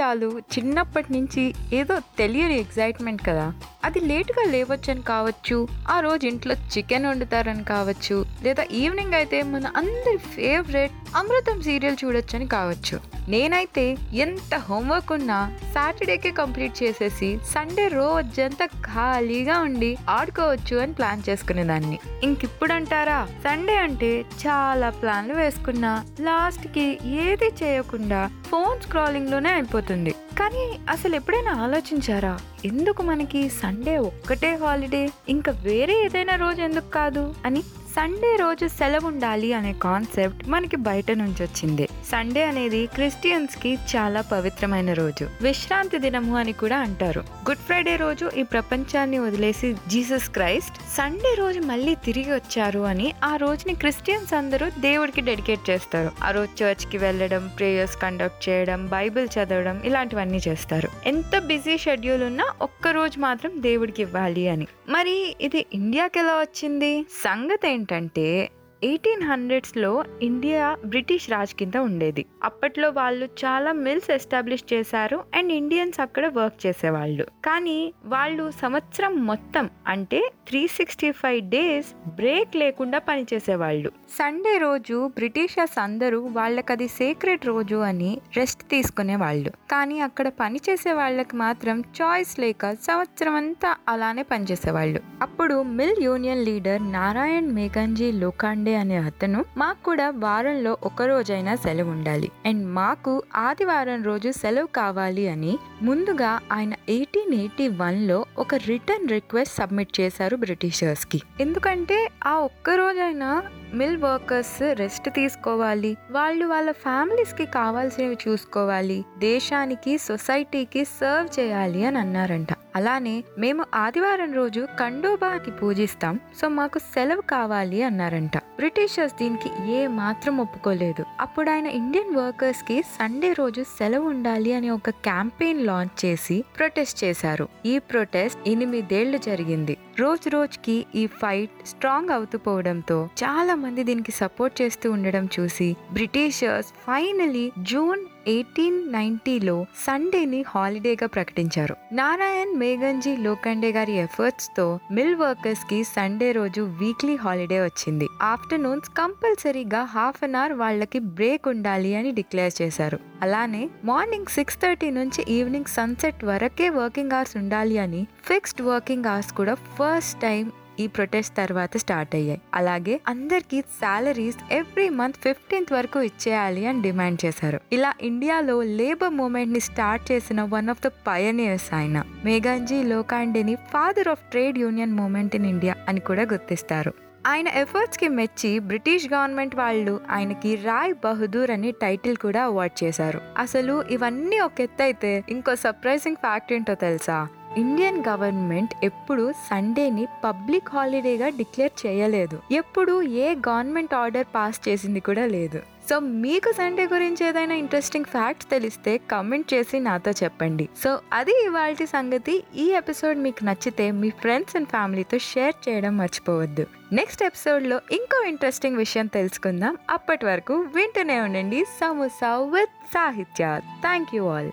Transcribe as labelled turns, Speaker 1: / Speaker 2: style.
Speaker 1: చాలు. చిన్నప్పటి నుంచి ఏదో తెలియని ఎగ్జైట్మెంట్ కదా. అది లేటుగా లేవచ్చని కావచ్చు ఆ రోజు ఇంట్లో చికెన్ వండుతారని కావచ్చు లేదా ఈవినింగ్ అయితే మన అందరి ఫేవరెట్ అమృతం సీరియల్ చూడొచ్చని కావచ్చు. నేనైతే ఎంత హోంవర్క్ ఉన్నా సాటర్డేకే కంప్లీట్ చేసేసి సండే రోజంతా ఖాళీగా ఉండి ఆడుకోవచ్చు అని ప్లాన్ చేసుకునేదాన్ని. ఇంకిప్పుడు అంటారా సండే అంటే చాలా ప్లాన్లు వేసుకున్నా లాస్ట్కి ఏది చేయకుండా ఫోన్ స్క్రాలింగ్లోనే అయిపోతుంది. కానీ అసలు ఎప్పుడైనా ఆలోచించారా? ఎందుకు మనకి సండే ఒక్కటే హాలిడే ఇంకా వేరే ఏదైనా రోజు ఎందుకు కాదు అని? సండే రోజు సెలవు ఉండాలి అనే కాన్సెప్ట్ మనకి బయట నుంచి వచ్చింది సండే అనేది క్రిస్టియన్స్కి చాలా పవిత్రమైన రోజు. విశ్రాంతి దినము అని కూడా అంటారు. గుడ్ ఫ్రైడే రోజు ఈ ప్రపంచాన్ని వదిలేసి జీసస్ క్రైస్ట్ సండే రోజు మళ్ళీ తిరిగి వచ్చారు అని ఆ రోజుని క్రిస్టియన్స్ అందరూ దేవుడికి డెడికేట్ చేస్తారు. ఆ రోజు చర్చ్కి వెళ్ళడం ప్రేయర్స్ కండక్ట్ చేయడం బైబిల్ చదవడం ఇలాంటివన్నీ చేస్తారు. ఎంత బిజీ షెడ్యూల్ ఉన్నా ఒక్క రోజు మాత్రం దేవుడికి ఇవ్వాలి అని. మరి ఇది ఇండియాకి ఎలా వచ్చింది? సంగతి ఏంటంటే ఎయిటీన్ హండ్రెడ్స్లో ఇండియా బ్రిటిష్ రాజ్ కింద ఉండేది. అప్పట్లో వాళ్ళు చాలా మిల్స్ ఎస్టాబ్లిష్ చేశారు అండ్ ఇండియన్స్ అక్కడ వర్క్ చేసేవాళ్ళు. కానీ వాళ్ళు సంవత్సరం మొత్తం అంటే three sixty five days break లేకుండా పనిచేసేవాళ్ళు. సండే రోజు బ్రిటిషర్స్ అందరూ వాళ్ళకి అది సీక్రెట్ రోజు అని రెస్ట్ తీసుకునే వాళ్ళు కానీ అక్కడ పనిచేసే వాళ్ళకి మాత్రం చాయిస్ లేక సంవత్సరం అంతా అలానే పనిచేసేవాళ్ళు. అప్పుడు mill union leader Narayan Meghaji Sanjay అనే అతను మాకు కూడా వారంలో ఒక రోజైనా సెలవు ఉండాలి. అండ్ మాకు ఆదివారం రోజు సెలవు కావాలి అని ముందుగా ఆయన ఎయిటీన్ ఎయిటీ వన్లో ఒక రిటర్న్ రిక్వెస్ట్ సబ్మిట్ చేశారు బ్రిటిషర్స్కి ఎందుకంటే ఆ ఒక్క రోజైనా మిల్ వర్కర్స్ రెస్ట్ తీసుకోవాలి. వాళ్ళు వాళ్ళ ఫ్యామిలీస్కి కావాల్సినవి చూసుకోవాలి. దేశానికి సొసైటీకి సర్వ్ చేయాలి అని అన్నారంట. అలానే మేము ఆదివారం రోజు కండోబాకి పూజిస్తాం. సో మాకు సెలవు కావాలి అన్నారంట. బ్రిటిషర్స్ దీనికి ఏ మాత్రం ఒప్పుకోలేదు. అప్పుడు ఆయన ఇండియన్ వర్కర్స్కి సండే రోజు సెలవు ఉండాలి అని ఒక క్యాంపెయిన్ లాంచ్ చేసి ప్రొటెస్ట్ చేశారు. ఈ ప్రొటెస్ట్ ఎనిమిదేళ్ళు జరిగింది. రోజు రోజుకి ఈ ఫైట్ స్ట్రాంగ్ అవుతూ పోవడంతో చాలా మంది దీనికి సపోర్ట్ చేస్తూ ఉండడం చూసి బ్రిటిషర్స్ ఫైనలీ జూన్ ఎయిటీన్ నైన్టీలో సండేని హాలిడేగా ప్రకటించారు. నారాయణ్ మేఘంజీ లోకండే గారి ఎఫర్ట్స్తో మిల్ వర్కర్స్కి సండే రోజు వీక్లీ హాలిడే వచ్చింది. ఆఫ్టర్నూన్స్ కంపల్సరీగా హాఫ్ అన్ అవర్ వాళ్ళకి బ్రేక్ ఉండాలి అని డిక్లేర్ చేశారు. అలానే మార్నింగ్ సిక్స్ థర్టీ నుంచి ఈవినింగ్ సన్సెట్ వరకే వర్కింగ్ అవర్స్ ఉండాలి అని ఫిక్స్డ్ వర్కింగ్ అవర్స్ కూడా ఫస్ట్ టైం ఈ ప్రొటెస్ట్ తర్వాత స్టార్ట్ అయ్యాయి. అలాగే అందరికీ సాలరీస్ ఎవ్రీ మంత్ ఫిఫ్టీన్త్ వరకు ఇచ్చేయాలి అని డిమాండ్ చేశారు. ఇలా ఇండియాలో లేబర్ మూవ్మెంట్ని స్టార్ట్ చేసిన వన్ ఆఫ్ ద పయనియర్స్ ఆయన. Meghaji లోకాండేని father of trade union movement in India అని కూడా గుర్తిస్తారు. ఆయన ఎఫర్ట్స్కి మెచ్చి బ్రిటిష్ గవర్నమెంట్ వాళ్ళు ఆయనకి రాయ్ బహదూర్ అని టైటిల్ కూడా అవార్డ్ చేశారు. అసలు ఇవన్నీ ఒక ఎత్తు అయితే ఇంకో సర్ప్రైజింగ్ ఫ్యాక్ట్ ఏంటో తెలుసా? ఇండియన్ గవర్నమెంట్ ఎప్పుడు సండేని పబ్లిక్ హాలిడేగా డిక్లేర్ చేయలేదు. ఎప్పుడు ఏ గవర్నమెంట్ ఆర్డర్ పాస్ చేసింది కూడా లేదు. సో మీకు సండే గురించి ఏదైనా ఇంట్రెస్టింగ్ ఫ్యాక్ట్స్ తెలిస్తే కమెంట్ చేసి నాతో చెప్పండి. సో అది ఇవాళ సంగతి. ఈ ఎపిసోడ్ మీకు నచ్చితే మీ ఫ్రెండ్స్ అండ్ ఫ్యామిలీతో షేర్ చేయడం మర్చిపోవద్దు. నెక్స్ట్ ఎపిసోడ్లో ఇంకో ఇంట్రెస్టింగ్ విషయం తెలుసుకుందాం. అప్పటి వరకు వింటూనే ఉండండి. Samosa with Sahitya. Thank you all.